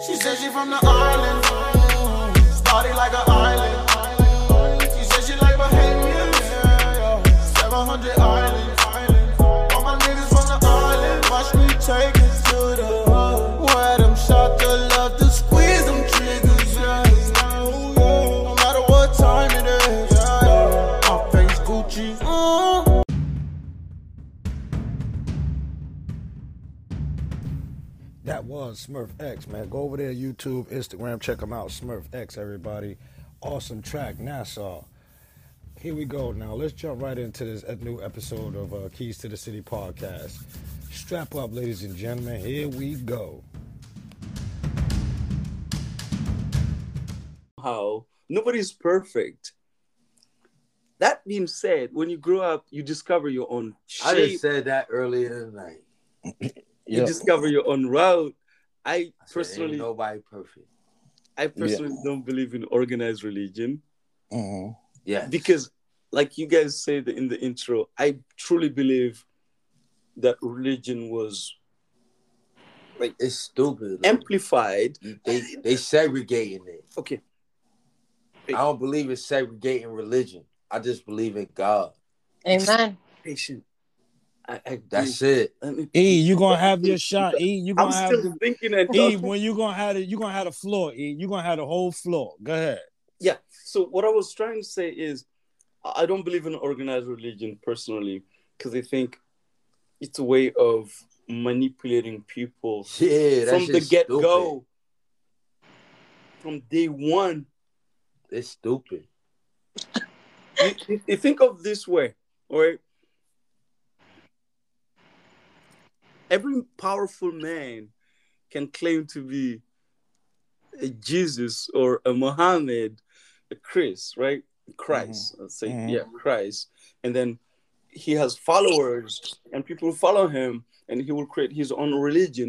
She said she from the island. Body like an island. She said she like Bahamian. 700 islands. All my niggas from the island. Watch me take That was Smurf X, man. Go over there, YouTube, Instagram, check them out. Smurf X, everybody. Awesome track, Nassau. Here we go now. Let's jump right into this new episode of uh, Keys to the City podcast. Strap up, ladies and gentlemen. Here we go. how nobody's perfect. That being said, when you grow up, you discover your own I just said that earlier tonight. you Yeah. discover your own route. I I said, ain't personally, nobody perfect. I personally don't believe in organized religion Mm-hmm. Yeah, because, like you guys said in the intro, I truly believe that religion was like it's stupid. like, amplified. they they segregating it. Okay, I don't believe in segregating religion. I just believe in God. Amen. patient. I, I That's it. Let E, you gonna have your shot. E, you I'm gonna have still the, thinking and E, when you gonna have it, you gonna have the floor. E, you gonna have the whole floor. Go ahead. yeah so what i was trying to say is i don't believe in organized religion personally because i think it's a way of manipulating people Yeah, that's from the just get-go from day one. It's stupid. you, you- you think of this way right every powerful man can claim to be a jesus or a muhammad a chris right christ let's say Mhm. yeah christ and then he has followers and people follow him and he will create his own religion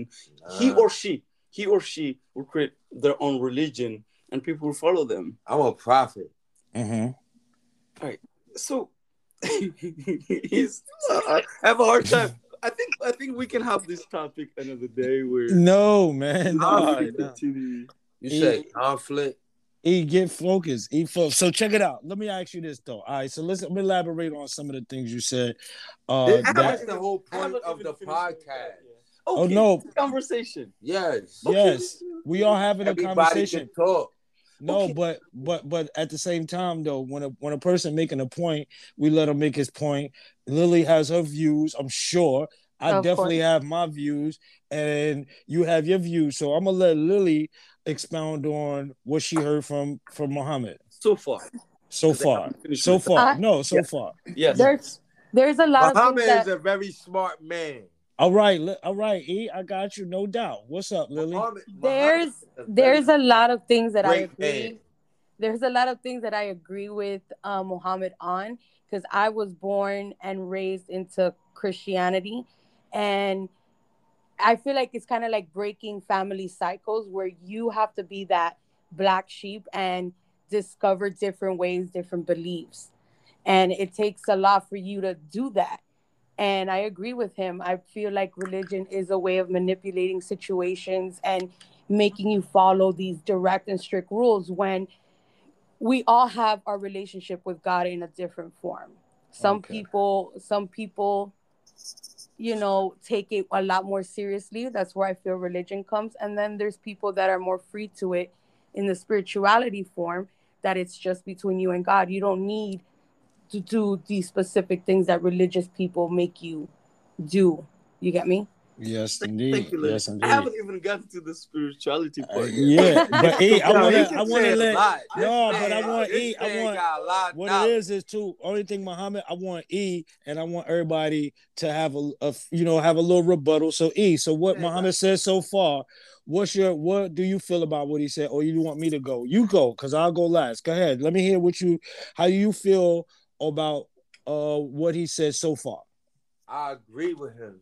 he Uh, or she he or she will create their own religion and people will follow them I'm a prophet. Mm-hmm. so he's I have a hard time. I think I think we can have this topic another day where No, man. Nah, Conflict nah. continue. You Yeah. say conflict. E, get focused. E, fo- so check it out. Let me ask you this though. All right, so let's let me elaborate on some of the things you said. Uh, that- that's the whole point of the finished with that podcast. yet. Oh, no. conversation. Yes. yes, we are having a conversation. can talk. No, Okay. but but but at the same time though, when a when a person making a point, we let him make his point. Lily has her views. I'm sure. I Of definitely course. have my views, and you have your views. So I'm gonna let Lily expound on what she heard from from Muhammad So far, so far. So far, Uh, no, so yeah. far. yes. There's there's a lot of Muhammad things is that a very smart man. All right, li- all right, E, I got you, no doubt. What's up, Lily? There's Muhammad is a very- there's a lot of things that I agree. man. There's a lot of things that I agree with uh, Muhammad on because I was born and raised into Christianity, and I feel like it's kind of like breaking family cycles where you have to be that black sheep and discover different ways, different beliefs, and it takes a lot for you to do that. And I agree with him. I feel like religion is a way of manipulating situations and making you follow these direct and strict rules when we all have our relationship with God in a different form. Some Okay. people, some people, you know, take it a lot more seriously. That's where I feel religion comes. And then there's people that are more free to it in the spirituality form that it's just between you and God. You don't need to do these specific things that religious people make you do. You get me? Yes, Thank- indeed. Thank you, Lily. yes, I haven't even gotten to the spirituality Uh, part. yet. yeah, but E, I No, want to, can I want to a let. No, but I want E, I want- got a lot What knowledge. it is is too. Only thing, Muhammad, I want E, and I want everybody to have a, a you know, have a little rebuttal. So E, so what Yeah, Muhammad said so far. What's your what do you feel about what he said, or you want me to go? You go, cause I'll go last. Go ahead. Let me hear what you, how you feel about uh what he said so far. I agree with him.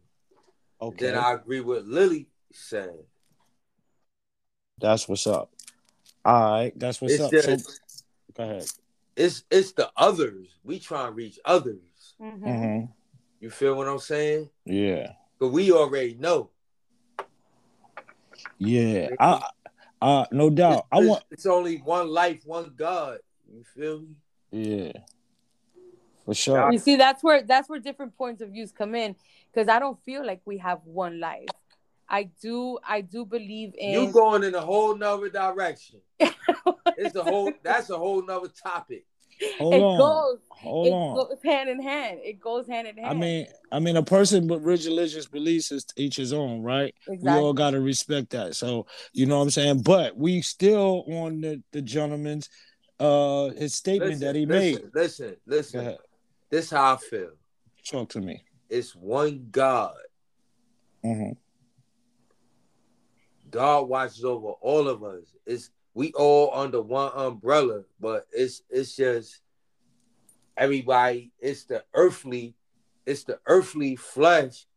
Okay, Then I agree with Lily said. that's what's up. All right, that's what's It's up. just So, go ahead. it's it's the others. We try and reach others. Mm-hmm. hmm You feel what I'm saying? Yeah. But we already know. Yeah, I, uh, no doubt. I want. it's only one life, one God. You feel me? Yeah, for sure. You see, that's where that's where different points of views come in because I don't feel like we have one life. I do I do believe in You going in a whole nother direction. It's a whole. That's a whole nother topic. Hold it on. goes Hold it on. goes hand in hand. It goes hand in hand. I mean, I mean, a person with religious beliefs is each his own, right? We all gotta respect that. So you know what I'm saying. But we still on the the gentleman's uh his statement Listen, that he listen, made. Listen, Go listen. This how I feel. Talk to me. It's one God. Mhm. God watches over all of us. It's we all under one umbrella, but it's it's just everybody. It's the earthly, it's the earthly flesh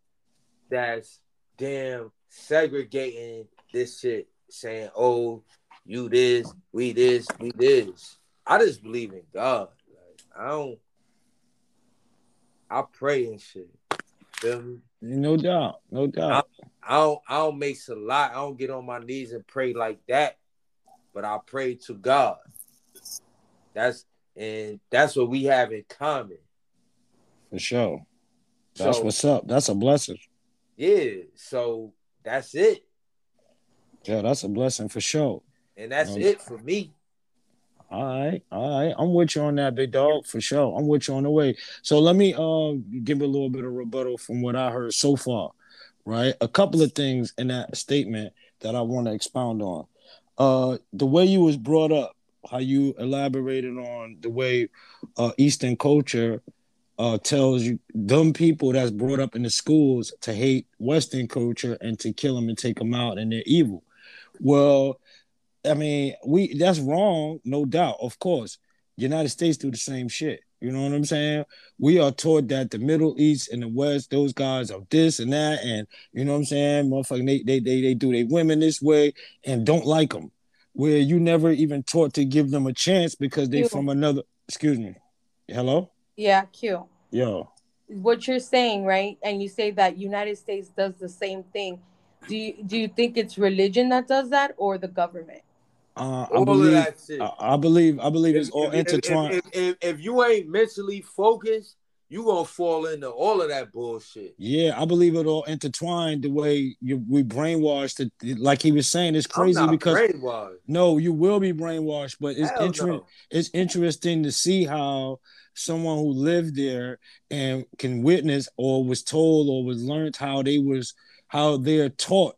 that's damn segregating this shit, saying, "Oh, you this, we this, we this." I just believe in God. Like I don't. I pray and shit. Feel me? No doubt. No doubt. I don't I don't make salat. I don't get on my knees and pray like that. But I pray to God. That's and that's what we have in common. For sure. That's So what's up. That's a blessing. yeah, so that's it. Yeah, that's a blessing for sure. And that's Um, it for me. All right, all right. I'm with you on that, big dog, for sure. I'm with you on the way. So let me uh give a little bit of rebuttal from what I heard so far. Right, a couple of things in that statement that I want to expound on. Uh, the way you was brought up, how you elaborated on the way uh Eastern culture uh tells you dumb people that's brought up in the schools to hate Western culture and to kill them and take them out and they're evil. Well, I mean, we that's wrong, no doubt, of course. United States do the same shit. You know what I'm saying? We are taught that the Middle East and the West, those guys are this and that, and you know what I'm saying? Motherfucking they they they, they do their women this way and don't like them. Where you never even taught to give them a chance because they You- from another. Excuse me. Hello. Yeah, Q. Yo. What you're saying, right? And you say that United States does the same thing. Do you do you think it's religion that does that or the government? Uh, I All of believe. that shit. I, I believe. I believe it's If- all if- intertwined. If, if, you ain't mentally focused, you gonna fall into all of that bullshit. Yeah, I believe it all intertwined the way you we brainwashed. It, like he was saying, it's crazy because brainwashed. no, you will be brainwashed, but it's Hell inter- no. it's interesting to see how someone who lived there and can witness or was told or was learned how they was how they're taught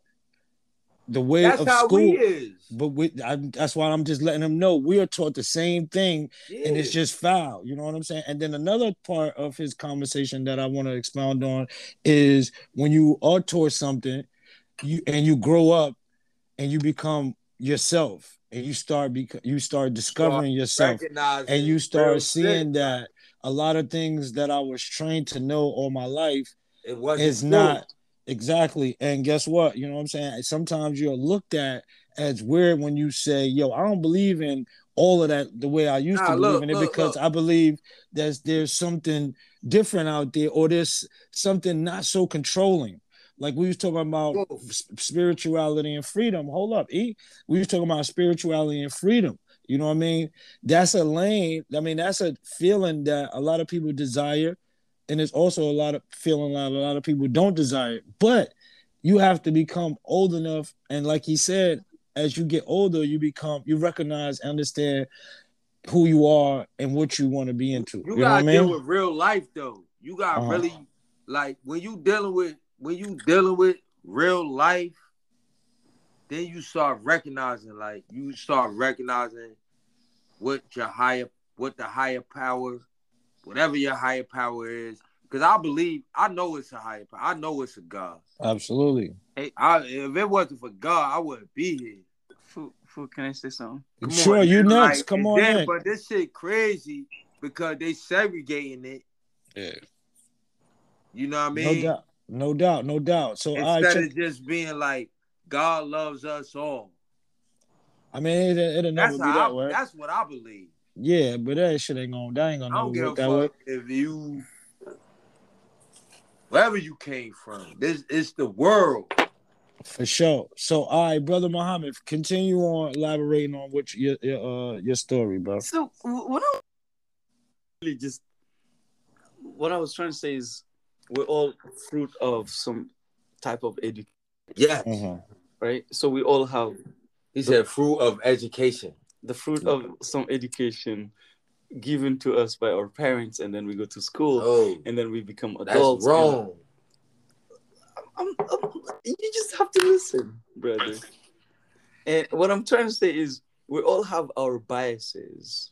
the way That's of how school. is. But we, I, that's why I'm just letting them know we are taught the same thing Yeah. and it's just foul. You know what I'm saying? And then another part of his conversation that I want to expound on is when you are taught something, you and you grow up and you become yourself and you start bec- you start discovering yourself and you start seeing that a lot of things that I was trained to know all my life it is true. not exactly. And guess what? You know what I'm saying? Sometimes you're looked at as weird when you say, "Yo, I don't believe in all of that the way I used Nah, to believe look, in it look, because look. I believe that there's something different out there, or there's something not so controlling." Like we was talking about Whoa. spirituality and freedom. Hold up, E. We was talking about spirituality and freedom. You know what I mean? That's a lane. I mean, that's a feeling that a lot of people desire and it's also a lot of feeling that a lot of people don't desire. it. But you have to become old enough, and like he said, as you get older, you become you recognize, understand who you are and what you want to be into. You, You, gotta deal mean? with real life though. You gotta Uh-huh. really like when you dealing with when you dealing with real life, then you start recognizing like you start recognizing what your higher what the higher power, whatever your higher power is. Because I believe I know it's a higher power. I know it's a God. Absolutely. Hey, I if it wasn't for God, I wouldn't be here. Fu, Fu, can I say something? Come sure, on, you man. next. Like, Come on then- in. But this shit crazy because they segregating it. Yeah. You know what I mean? No doubt. No doubt. No doubt. So I Instead check. of just being like God loves us all. I mean, it, it'll never That's be that I, way. that's what I believe. Yeah, but that shit ain't gonna. That ain't gonna don't never give a work that way. if you wherever you came from. This it's the world. For sure. So, all right, brother Muhammad, continue on elaborating on what your your uh your story, bro. So what I really just what I was trying to say is we're all fruit of some type of education, Yes. Mhm. right? So we all have He said fruit of education. The fruit of some education given to us by our parents, and then we go to school, Oh, and then we become adults. and- wrong. I'm, I'm, you just have to listen, brother. And what I'm trying to say is, we all have our biases.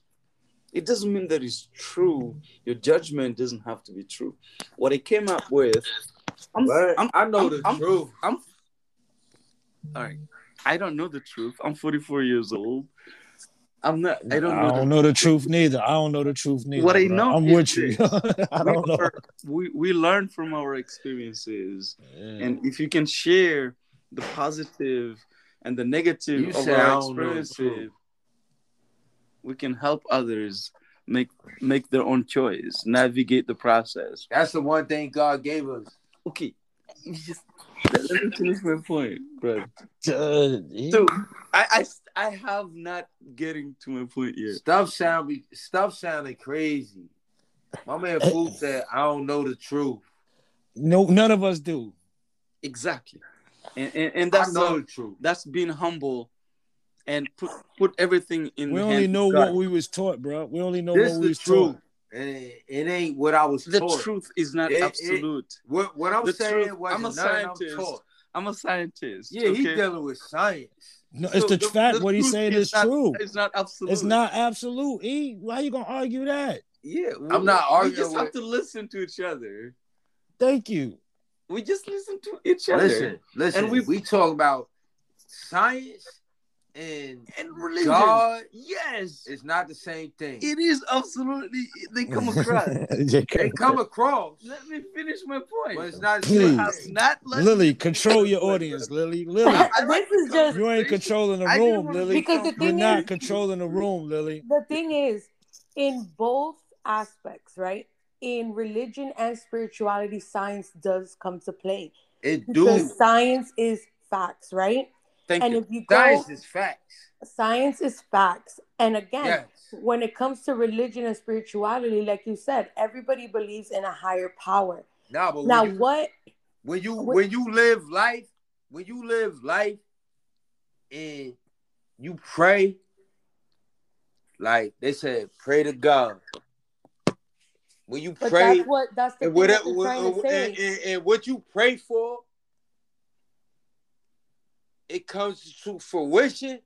It doesn't mean that it's true. Your judgment doesn't have to be true. What I came up with, I'm, I know the truth. I'm, all right. I don't know the truth. I'm 44 years old. I'm not. I don't I know. don't know the truth neither. I don't know the truth neither. What I bro. know I'm with you. I we, don't know. are- we we learn from our experiences. Yeah. and if you can share the positive and the negative You of our the experiences we can help others make make their own choice navigate the process That's the one thing God gave us. okay you just let let me finish my point bro so I, I i have not getting to my point yet Stuff sound be, stuff sounded crazy. My man eh. Food said, "I don't know the truth." no, none of us do. exactly and and, and I that's know not- the truth. that's being humble and put put everything in We the only hands know God. what we was taught, bro. We only know This what we was truth, taught. And it, it ain't what I was the taught. truth is not It- it- absolute What what I'm The saying truth- was I'm a scientist. I'm. I'm a scientist. Yeah, he okay? dealing with science. No, it's So the, fact. what he's saying is, not, true. It's not absolute. It's not absolute. E, why you gonna argue that? Yeah, I'm not We arguing just have to listen to each other. Thank you. We just listen to each other. Listen, listen. And we- we talk about science and and religion. God yes, it's not the same thing. it is absolutely. They come across. They come across, Let me finish my point. but it's not Please. same You have thing. not let Lily, control your audience, Lily. Lily, I like This is just- you ain't controlling the room, Lily. Because the You're thing not controlling the room, Lily. the thing is, in both aspects, right? In religion and spirituality, science does come to play It because do. science is facts, right? Thank and you. if you go, Science is facts. science is facts. And again, Yes. when it comes to religion and spirituality, like you said, everybody believes in a higher power. Nah, but Now, you, what? when you What- when you live life, when you live life, and you pray, like they said, pray to God. When you pray, that's what that's the and thing whatever, that they're trying to uh, say. and, and- and what you pray for, it comes to fruition.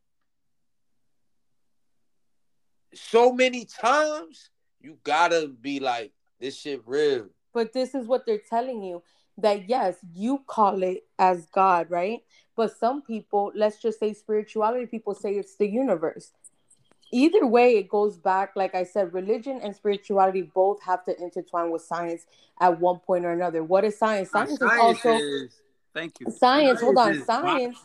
So many times, you gotta be like, this shit real. But this is what they're telling you that yes, you call it as God, right? But some people, let's just say spirituality, people say it's the universe. Either way, it goes back, like I said, religion and spirituality both have to intertwine with science at one point or another. What is science? Science, is also is, Thank you. science. Hold on, science.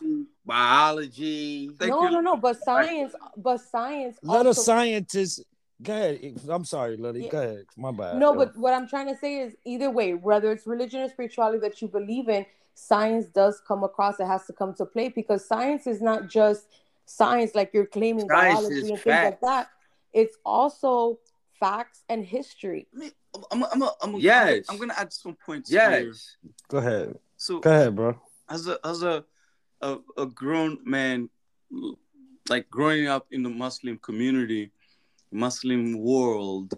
biology. Thank no, you. no, no. But science, but science. Let a scientist. Go ahead. I'm sorry, Lily. Yeah. Go ahead. My bad. No, but what I'm trying to say is either way, whether it's religion or spirituality that you believe in, science does come across. It has to come to play because science is not just science like you're claiming Science biology is and things like that. It's also facts and history. I mean, I'm, I'm, I'm, I'm, Yes. I'm, gonna add some points here. Yes. go ahead. So Go ahead, bro. as a as a, a a grown man like growing up in the muslim community muslim world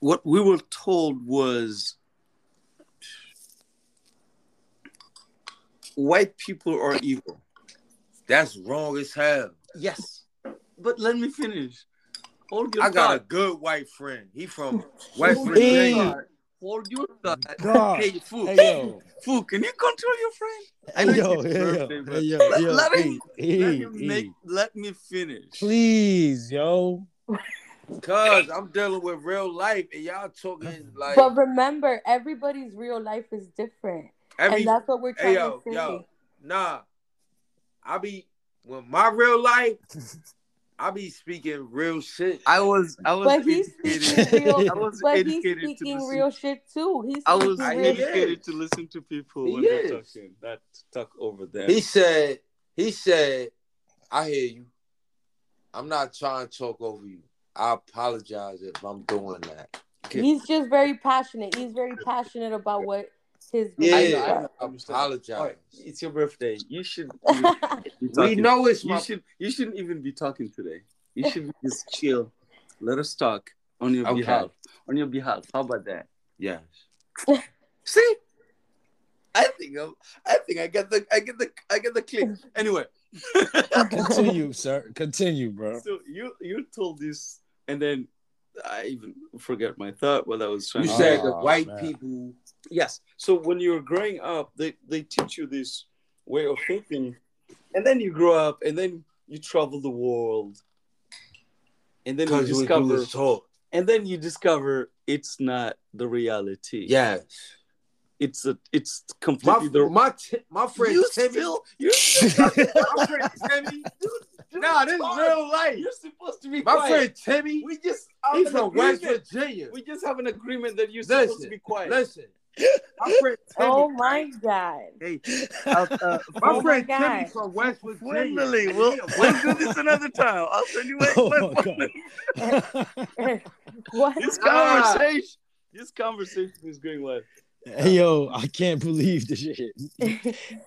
what we were told was white people are evil That's wrong as hell. yes but let me finish hold your I got a good white friend. He from West Hold your Virginia. Thought. hold your thought God. hey Fu, Hey yo. Fu, can you control your friend I Hey know yo. it's Hey his yo. birthday, Hey but yo. let- yo. let hey, him- hey, let him hey. make let me finish Please, yo. Cause I'm dealing with real life and y'all talking like But remember, everybody's real life is different. every and that's what we're hey trying yo, to say. yo, nah. I be when my real life, I be speaking real shit. I was I was But he's speaking real. I was but he's speaking real shit too. He's I was I real hear educated to listen to people He when they're talking, That talk over them. He said, he said, I hear you. I'm not trying to talk over you. I apologize if I'm doing that. He's just very passionate. He's very passionate about what his Yeah, I, beliefs yeah, I apologize. All right, it's your birthday. You should. be We know it's You my should. You shouldn't even be talking today. You should just chill. Let us talk on your Okay. behalf. On your behalf. How about that? yes. See, I think I'm, I think I get the I get the I get the click. Anyway, Continue, sir. Continue, bro. so you you told this, and then I even forget my thought what I was trying. You to said say. the Oh, white man. people. Yes. So when you're growing up, they they teach you this way of thinking, and then you grow up, and then you travel the world, and then you Because we do discover, talk. and then you discover it's not the reality. Yes. it's a it's My completely the. my ti- my friend you Timmy. still you still my friend Timmy. Nah, this is real life. You're supposed to be My quiet. friend Timmy. we just have He's an from West agreement. Virginia. We just have an agreement that you're supposed to be quiet. listen. My friend Timmy. Oh my god. Hey, uh, uh, My Oh friend God. Timmy from West Virginia. Friendly. We'll, we'll do this another time. I'll send you my, Oh my my god. what? This conversation, this conversation is going well. Hey yo, I can't believe this shit.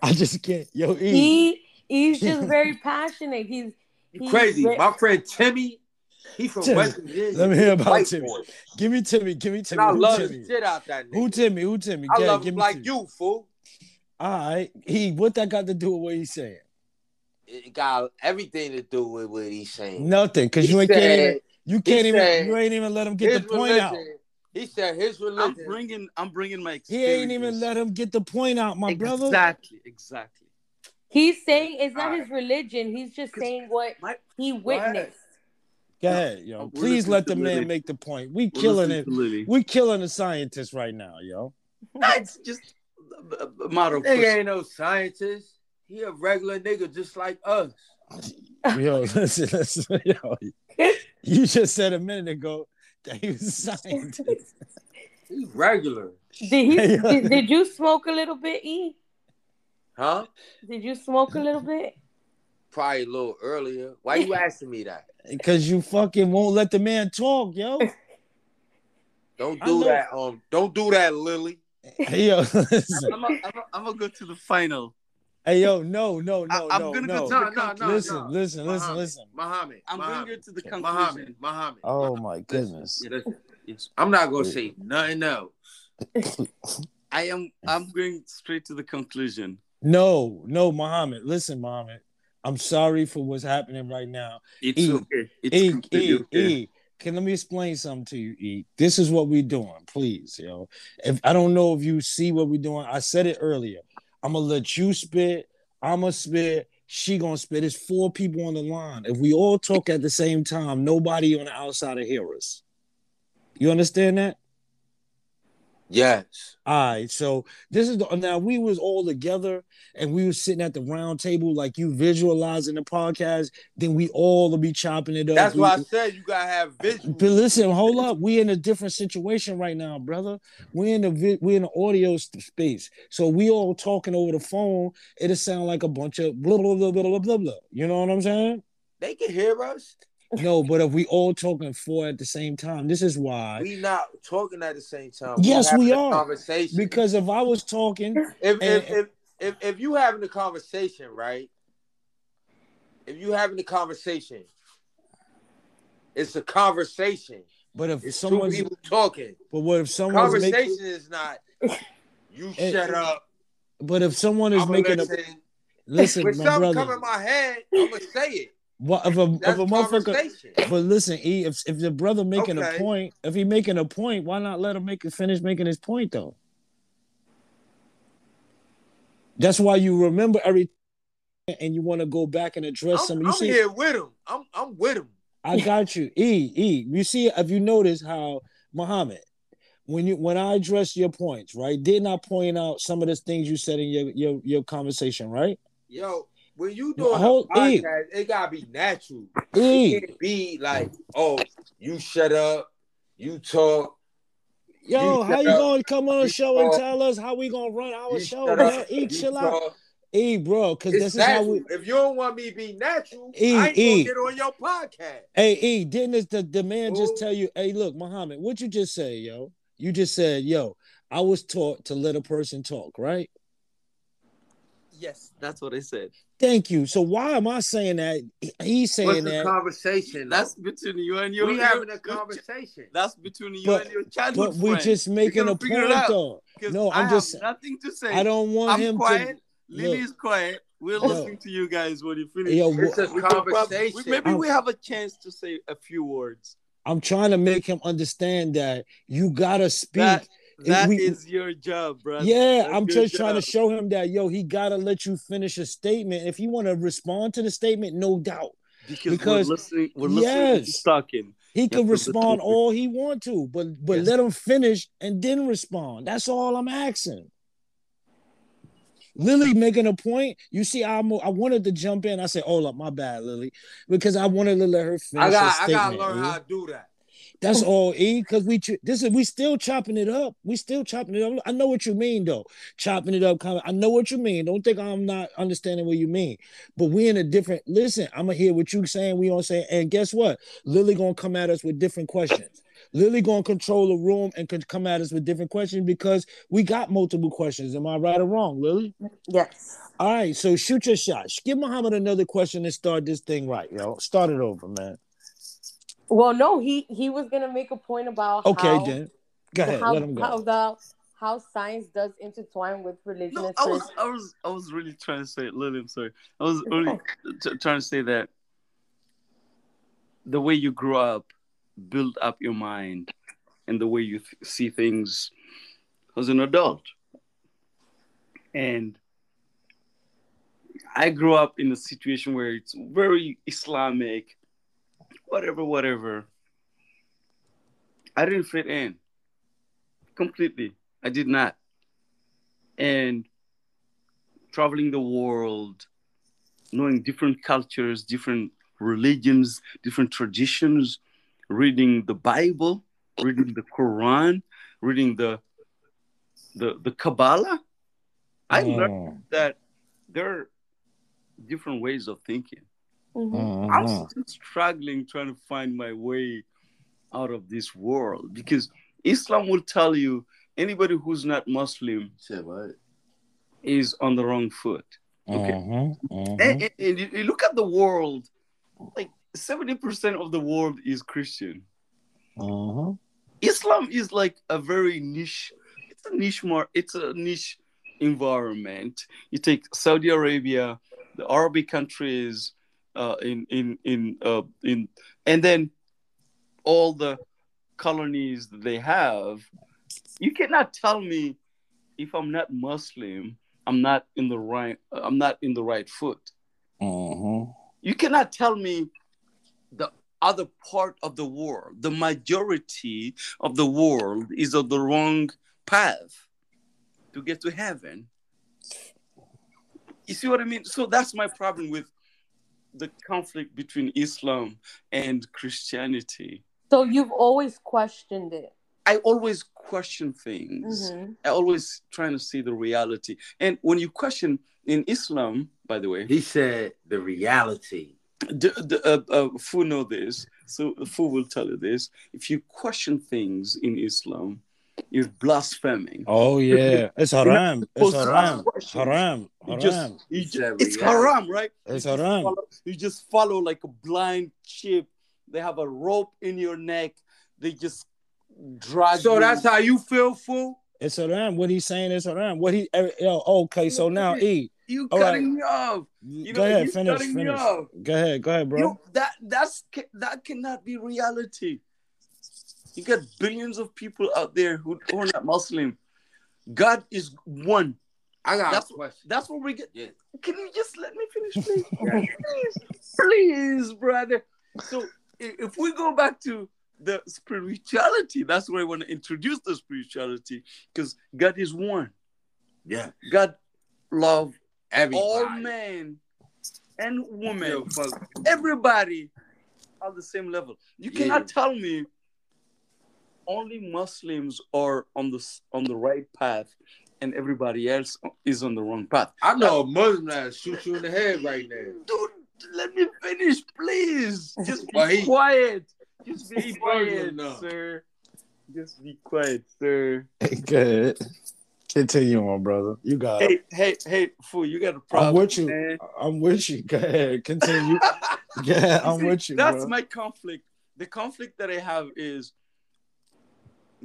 I just can't. Yo, E. he he's just very passionate. He's he's crazy. ve- My friend Timmy. He from Timmy, West Virginia. let me hear about White Timmy. boy. Give me Timmy. Give me And Timmy. I Who love Timmy? the shit out that nigga. Who Timmy? Who Timmy? I Yeah, love give him me like Timmy. you, fool. All right. He what that got to do with what he's saying? It got everything to do with what he's saying. Nothing, because you ain't can't said even you can't even said you ain't even let him get the point religion, out. He said his religion. I'm religion. bringing, I'm bringing my He ain't even let him get the point out, my brother. Exactly, exactly. He's saying it's not his religion. He's just saying what My, he witnessed. Go ahead, yo. We're Please let the man make the point. We we're killing listening it. We killing the scientist right now, yo. It's just a, a matter of Nigga ain't no scientist. He a regular nigga just like us. Yo, listen, listen, yo. You just said a minute ago that he was a scientist. He's regular. Did he? Did, did you smoke a little bit, E? Huh? Did you smoke a little bit? Probably a little earlier. Why you asking me that? Because you fucking won't let the man talk, yo. Don't do that. Um, don't do that, Lily. Hey, yo. I'm gonna I'm a, I'm go to the final. Hey, yo, no, no, no, I- I'm no, gonna no. go to No, the no, conclusion. no, listen, no. listen, listen, Muhammad. listen. Muhammad. I'm Muhammad. bringing it to the conclusion. Muhammad. Muhammad. Oh my goodness. Yes, yes. I'm not gonna say nothing else. I am. I'm going straight to the conclusion. No, no, Muhammad. Listen, Muhammad. I'm sorry for what's happening right now. It's E, okay. It's E, E, okay. E. Can let me explain something to you, E. This is what we're doing, please, yo. If I don't know if you see what we're doing, I said it earlier. I'm gonna let you spit. I'm gonna spit. She gonna spit. There's four people on the line. If we all talk at the same time, nobody on the outside will hear us. You understand that? Yes. All right, so this is the now we was all together and we was sitting at the round table like you visualizing the podcast. Then we all will be chopping it up. That's We- why I said you gotta have visual. But listen, hold up. We in a different situation right now, brother. We in the vi- we in the audio space, so we all talking over the phone. It'll sound like a bunch of blah blah blah blah blah blah blah. You know what I'm saying? They can hear us. No, but if we all talking four at the same time, this is why. We not talking at the same time. Yes, we are. Conversation. Because if I was talking, if if, and- if if if you having a conversation, right? If you having a conversation, it's a conversation. but if It's two people talking. but what if someone's making, Conversation is not. You shut up. but if someone is I'm making a listen. listen, When my something brother, come in my head, I'm gonna say it. What if a if a motherfucker? But listen, E, if if the brother making Okay. a point, if he making a point, why not let him make it finish making his point though? That's why you remember everything and you want to go back and address I'm, some. You I'm see, here with him. I'm I'm with him. I got you. E, E. You see, if you notice how Muhammad, when you when I address your points, right? Didn't I point out some of the things you said in your your, your conversation, right? Yo, when you doing Hold- a E. podcast, it gotta be natural. E, It can't be like, oh, you shut up, you talk, yo, You how you up. gonna come on You the show and tell us how we gonna run our show, shut bro? up, E, you chill out. talk. E, bro, because It's this is how we. If you don't want me to be natural, E, I ain't E. gonna get on your podcast. Hey, E, didn't this, the, the man just tell you, hey, look, Muhammad, what you just say, yo? You just said, yo, I was taught to let a person talk, right? Yes, that's what I said. Thank you. So why am I saying that? He's saying What's saying the that. conversation? That's between you and your. we your- having a conversation. That's between you But- and your childhood But we friend. just making a point out. though. 'Cause no, I I'm just- have nothing to say. I don't want I'm him quiet. to. Lily Look. is quiet. We're Yo. listening to you guys when you finish. Yo, It's a We conversation. we- maybe I'm- we have a chance to say a few words. I'm trying to make him understand that you gotta speak. That that is we- your job, bro. yeah, That's I'm your just trying to show him that yo, he gotta let you finish a statement. If you want to respond to the statement, no doubt. because, because- we're listening. We're listening. Yes. to talking. He to could respond all he want to, but but Yes. let him finish and then respond. That's all I'm asking. Lily making a point. You see, I'm, I wanted to jump in. I said, "Oh, look, my bad, Lily," because I wanted to let her finish I got. her I gotta learn E. how to do that. That's oh. all, E. Because we this is we still chopping it up. We still chopping it up. I know what you mean, though. Chopping it up, kind of. I know what you mean. Don't think I'm not understanding what you mean. But we in a different. Listen, I'm gonna hear what you saying. We gonna say, and guess what? Lily gonna come at us with different questions. Lily gonna control the room and can come at us with different questions because we got multiple questions. Am I right or wrong, Lily? Yes. All right, so shoot your shot. Give Muhammad another question and start this thing right, yo. Start it over, man. Well, no, he he was gonna make a point about Okay, how, then. Go ahead, how, let him go. how the how science does intertwine with religion. No, I was, I was, I was really trying to say, Lily. I'm sorry. I was really t- trying to say that the way you grew up build up your mind, and the way you th- see things as an adult. And I grew up in a situation where it's very Islamic, whatever, whatever. I didn't fit in completely. I did not. And traveling the world, knowing different cultures, different religions, different traditions, reading the Bible, reading the Quran, reading the the, the Kabbalah, I learned Mm, that there are different ways of thinking. Mhm. I'm mhm. still struggling trying to find my way out of this world because Islam will tell you anybody who's not Muslim Shit, what? is on the wrong foot. Okay. Mhm, mhm. And, and- and you you look at the world, like 70% of the world is Christian. Mhm. Islam is like a very niche, it's a niche mar- it's a niche environment. You take Saudi Arabia, the Arabic countries, uh, in in in uh, in, and then all the colonies that they have. You cannot tell me if I'm not Muslim, I'm not in the right. I'm not in the right foot. Mhm. You cannot tell me the other part of the world, the majority of the world is on the wrong path to get to heaven. You see what I mean? So that's my problem with the conflict between Islam and Christianity. So you've always questioned it. I always question things. Mhm. I always trying to see the reality. And when you question in Islam, by the way, He said the reality. the, the, uh, uh, Fu know this, so Fu will tell you this. If you question things in Islam, you're blaspheming. Oh yeah, it's haram. It's Supposed to haram. ask questions. Haram. You Haram. just, you He it's reality. haram, right? It's you just haram. Follow, you just follow like a blind sheep. They have a rope in your neck. They just drag. So you. that's how you feel, fool? It's haram. What he's saying is haram. What he? Eh, yo, okay. So now E. you all cutting me off. You go know, ahead. you Finish. cutting me Finish. off. Go ahead. Go ahead, bro. You, that that's that cannot be reality. You got billions of people out there who who are not Muslim. God is one. I got That's a question. that's what we get. Yeah. Can you just let me finish, please? please, please, brother. So if we go back to the spirituality, that's where I want to introduce the spirituality because God is one. Yeah. God love Everybody. all men and women, everybody are the same level. You Yeah. cannot tell me only Muslims are on the on the right path and everybody else is on the wrong path. I know a Muslim that shoot you in the head right now. Dude, let me finish, please. Just be he- quiet. Just be quiet, sir. Just be quiet, sir. Hey, good. Continue on, brother. You got it. Hey, hey, hey, fool, you got a problem. I'm with you. man. I'm with you. Go ahead. Continue. yeah, I'm See, with you. That's bro. my conflict. The conflict that I have is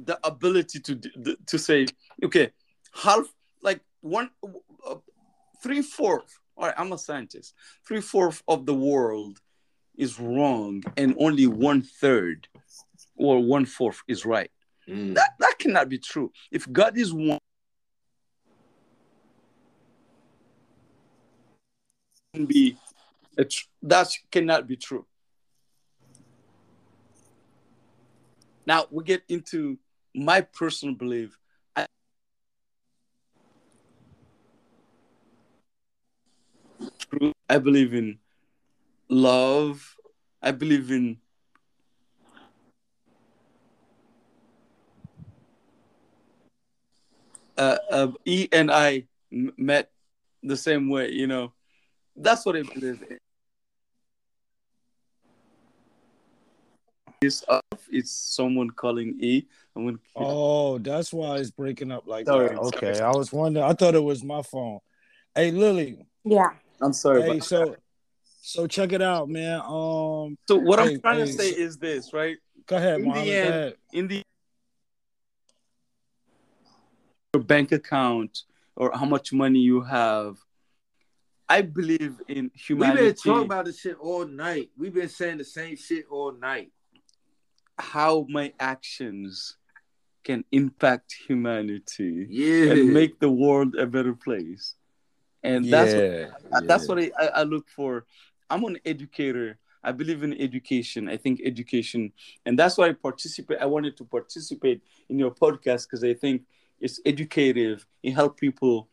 the ability to to say, okay, half like one, uh, three fourth. All right, I'm a scientist. Three fourth of the world is wrong, and only one third or one fourth is right. Mm. That that cannot be true. If God is one. Be tr- that cannot be true. Now we get into my personal belief. I, I believe in love. I believe in uh, uh, E and I met the same way. You know, that's what I believe in. It's, uh, it's someone calling E. I'm gonna. Oh, that's why it's breaking up like Sorry, that. Okay, sorry. I was wondering. I thought it was my phone. Hey, Lily. Yeah. I'm sorry. Hey, about so so check it out, man. Um, So what Hey, I'm trying hey, to say so- is this, right? go ahead, In the end- ahead. In the your bank account or how much money you have, I believe in humanity. We've been talking about this shit all night. We've been saying the same shit all night. How my actions can impact humanity Yeah. and make the world a better place. And that's what yeah, uh, that's what I, I, look for. I'm an educator. I believe in education. I think education, and that's why I participate. I wanted to participate in your podcast because I think it's educative. It help people,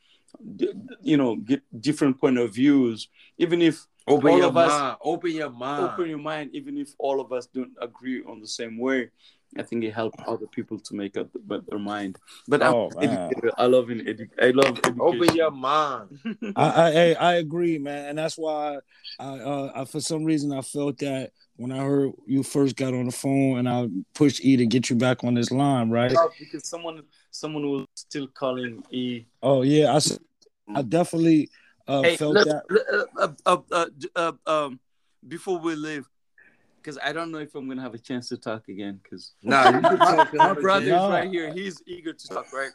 you know, get different point of views. Even if Open all your of us- mind. Open your mind. open your mind, even if all of us don't agree on the same way, I think it helps other people to make up but their mind. But I'm Oh, man. I love in edu- I love education. Open your mind. I, I I I agree, man, and that's why I, uh, I for some reason I felt that when I heard you first got on the phone and I pushed E to get you back on this line, right? because someone someone was still calling E. Oh yeah, I I definitely uh, Hey, felt let's, that. uh, uh, uh, uh, uh, um, before we leave, because I don't know if I'm gonna have a chance to talk again. Because Nah, you can my him brother's. No. right here. He's eager to talk. Right.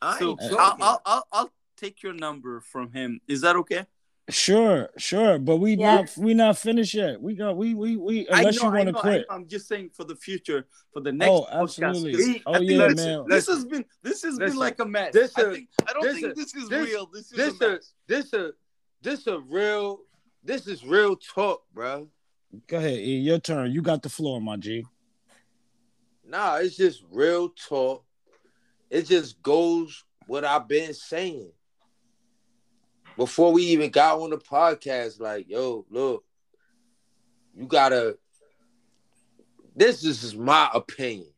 I So I'll. I'll I'll I'll take your number from him. Is that okay? Sure, sure, but we Yeah. not we not finished yet. We got we we we unless know, you want to quit. I am just saying for the future, for the next Oh, podcast. absolutely. 'cause He- Oh yeah, this, man. this has been this has been like a mess. this I a- think I don't this think a- this is this- real. This is This a a this a this a real this is real talk, bro. Go ahead, E. Your turn. You got the floor, my G. Nah, it's just real talk. It just goes what I've been saying. Before we even got on the podcast, like, yo, look, you gotta. This is my opinion.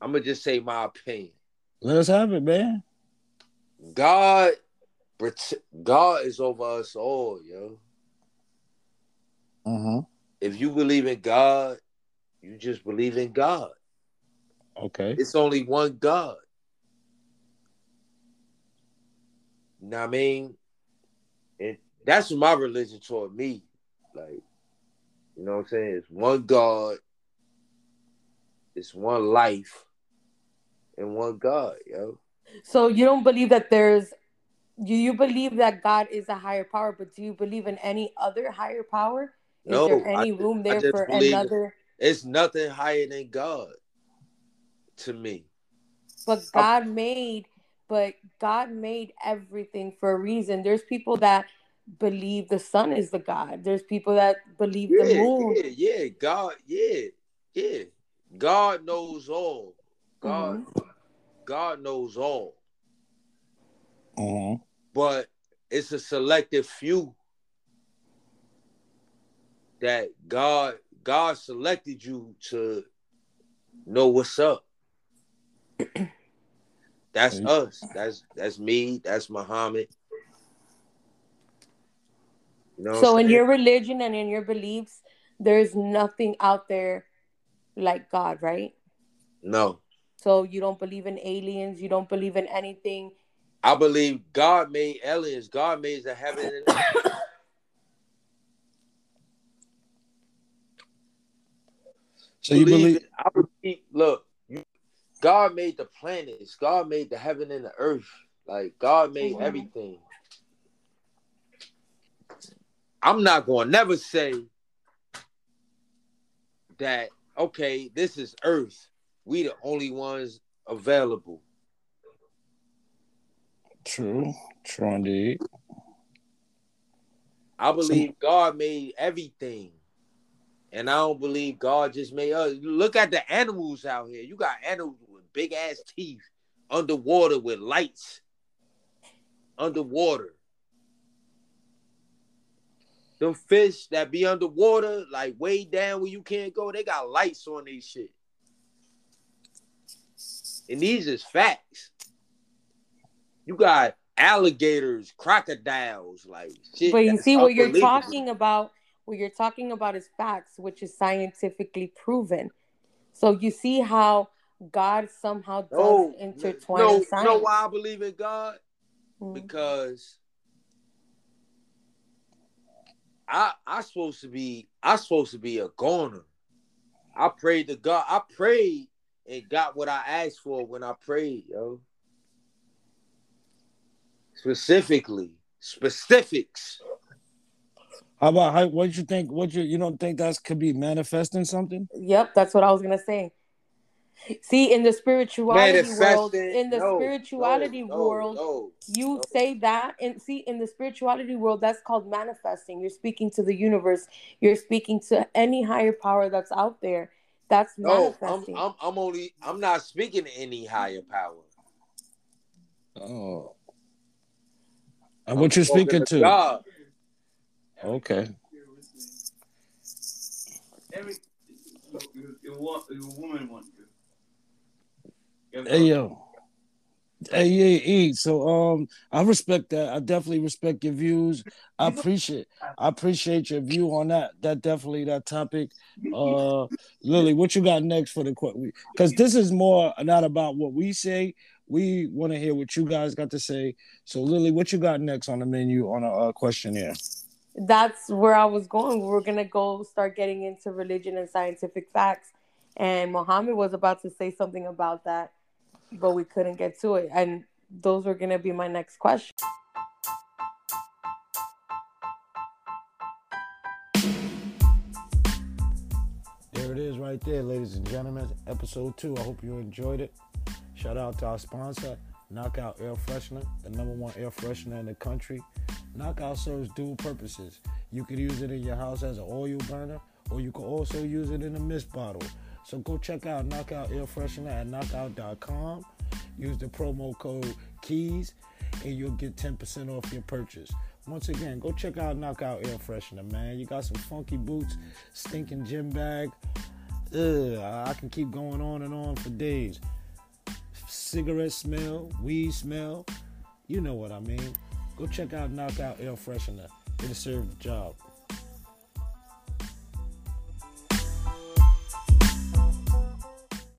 I'm gonna just say my opinion. Let us have it, man. God, God is over us all, yo. Uh-huh. If you believe in God, you just believe in God. Okay. It's only one God. You know what I mean? And that's what my religion taught me. Like, you know what I'm saying? It's one God, it's one life, and one God, yo. So you don't believe that there's do you believe that God is a higher power, but do you believe in any other higher power? Is No, there any I- room there for another? It's nothing higher than God to me. But God made, but God made everything for a reason. There's people that believe the sun is the God. There's people that believe the moon. yeah, yeah. God, yeah, yeah. God knows all. God, God knows all. Uh-huh. but it's a selective few that God God selected you to know what's up. That's us. That's that's me. That's Muhammad. You know So in your religion and in your beliefs, there's nothing out there like God, right? no, So you don't believe in aliens, you don't believe in anything. I believe God made aliens. God made the heaven and earth. So you believe? it- I believe. Look, you, God made the planets. God made the heaven and the earth. Like God made Mhm. everything. I'm not going to never say that. Okay, this is Earth. We the only ones available. True, true indeed. I believe God made everything. And I don't believe God just made us. Look at the animals out here. You got animals big ass teeth underwater with lights. Underwater. Them fish that be underwater, like way down where you can't go, they got lights on these shit. And these is facts. You got alligators, crocodiles, like shit. But you see what you're talking about, what you're talking about is facts, which is scientifically proven. So you see how God somehow does No, intertwine no, with science. know why I believe in God? Mm. Because I I supposed to be I supposed to be a goner. I prayed to God. I prayed and got what I asked for when I prayed, yo. Specifically, specifics. How about how, what you think? What you you don't think that could be manifesting something? Yep, that's what I was gonna say. See, in the spirituality world, in the No, spirituality no, no, world, no. you no. say that and see in the spirituality world that's called manifesting you're speaking to the universe you're speaking to any higher power that's out there that's No, I'm, I'm I'm only I'm not speaking to any higher power. Oh, and what you I'm speaking to? God. Okay, Every you, you, want you woman want you. You hey yo, hey yeah, E. So um, I respect that. I definitely respect your views. I appreciate I appreciate your view on that. That definitely that topic. Uh, Lily, what you got next for the question? Because this is more not about what we say. We want to hear what you guys got to say. So Lily, what you got next on the menu on a uh, questionnaire? that's where i was going we're gonna go start getting into religion and scientific facts and Muhammad was about to say something about that but we couldn't get to it and those were gonna be my next question There it is right there, ladies and gentlemen. Episode two. I hope you enjoyed it. Shout out to our sponsor, Knockout Air Freshener, the number one air freshener in the country. Knockout serves dual purposes. You could use it in your house as an oil burner, or you could also use it in a mist bottle. So go check out Knockout Air Freshener at knockout.com. Use the promo code KEYS and you'll get 10% off your purchase. Once again, go check out Knockout Air Freshener, man. You got some funky boots, stinking gym bag. Ugh, I can keep going on and on for days. Cigarette smell, weed smell. You know what I mean. Go check out Knockout Air Freshener. It'll serve the job.